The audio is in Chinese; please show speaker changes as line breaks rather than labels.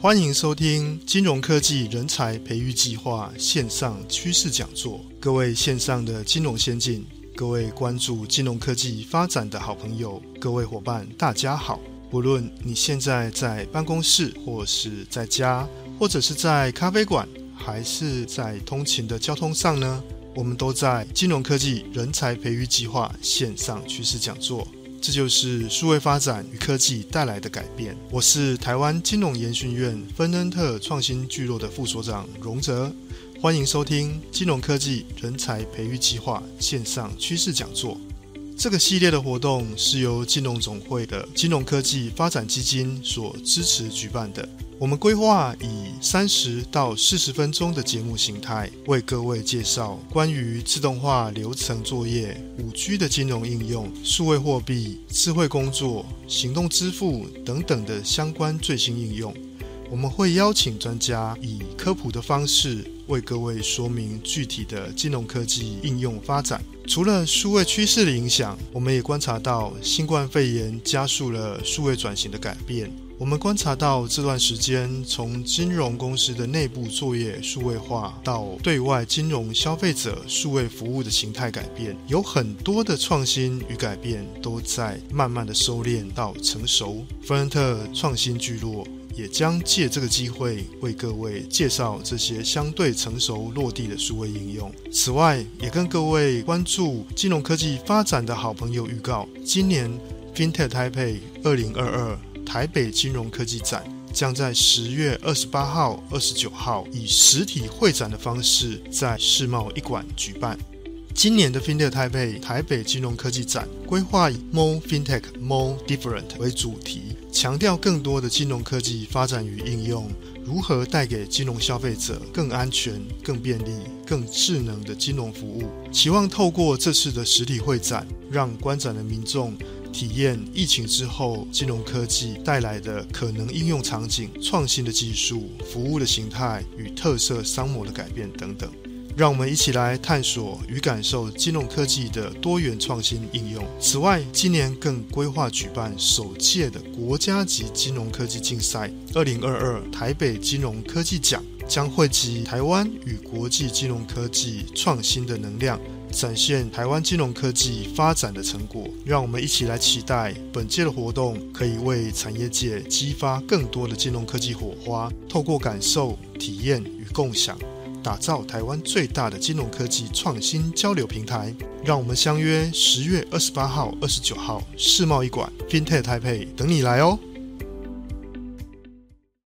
欢迎收听金融科技人才培育计划线上趋势讲座。各位线上的金融先进，各位关注金融科技发展的好朋友，各位伙伴，大家好。不论你现在在办公室，或是在家，或者是在咖啡馆，还是在通勤的交通上呢，我们都在金融科技人才培育计划线上趋势讲座。这就是数位发展与科技带来的改变。我是台湾金融研训院芬恩特创新聚落的副所长荣泽，欢迎收听金融科技人才培育计划线上趋势讲座。这个系列的活动是由金融总会的金融科技发展基金所支持举办的。我们规划以三十到四十分钟的节目形态，为各位介绍关于自动化流程作业、五 G 的金融应用、数位货币、智慧工作、行动支付等等的相关最新应用。我们会邀请专家以科普的方式，为各位说明具体的金融科技应用发展。除了数位趋势的影响，我们也观察到新冠肺炎加速了数位转型的改变。我们观察到这段时间，从金融公司的内部作业数位化到对外金融消费者数位服务的形态改变，有很多的创新与改变都在慢慢的收敛到成熟。弗兰特创新聚落。也将借这个机会为各位介绍这些相对成熟落地的数位应用。此外，也跟各位关注金融科技发展的好朋友预告，今年 FinTech Taipei 二零二二台北金融科技展将在十月二十八号、二十九号以实体会展的方式在世贸一馆举办。今年的 FinTech 台北金融科技展规划以 More FinTech More Different 为主题。强调更多的金融科技发展与应用，如何带给金融消费者更安全、更便利、更智能的金融服务。期望透过这次的实体会展，让观展的民众体验疫情之后金融科技带来的可能应用场景、创新的技术、服务的形态与特色商模的改变等等。让我们一起来探索与感受金融科技的多元创新应用。此外，今年更规划举办首届的国家级金融科技竞赛——二零二二台北金融科技奖，将汇集台湾与国际金融科技创新的能量，展现台湾金融科技发展的成果。让我们一起来期待本届的活动，可以为产业界激发更多的金融科技火花，透过感受、体验与共享。打造台湾最大的金融科技创新交流平台，让我们相约十月二十八号、二十九号世贸一馆 FinTech 台北等你来哦。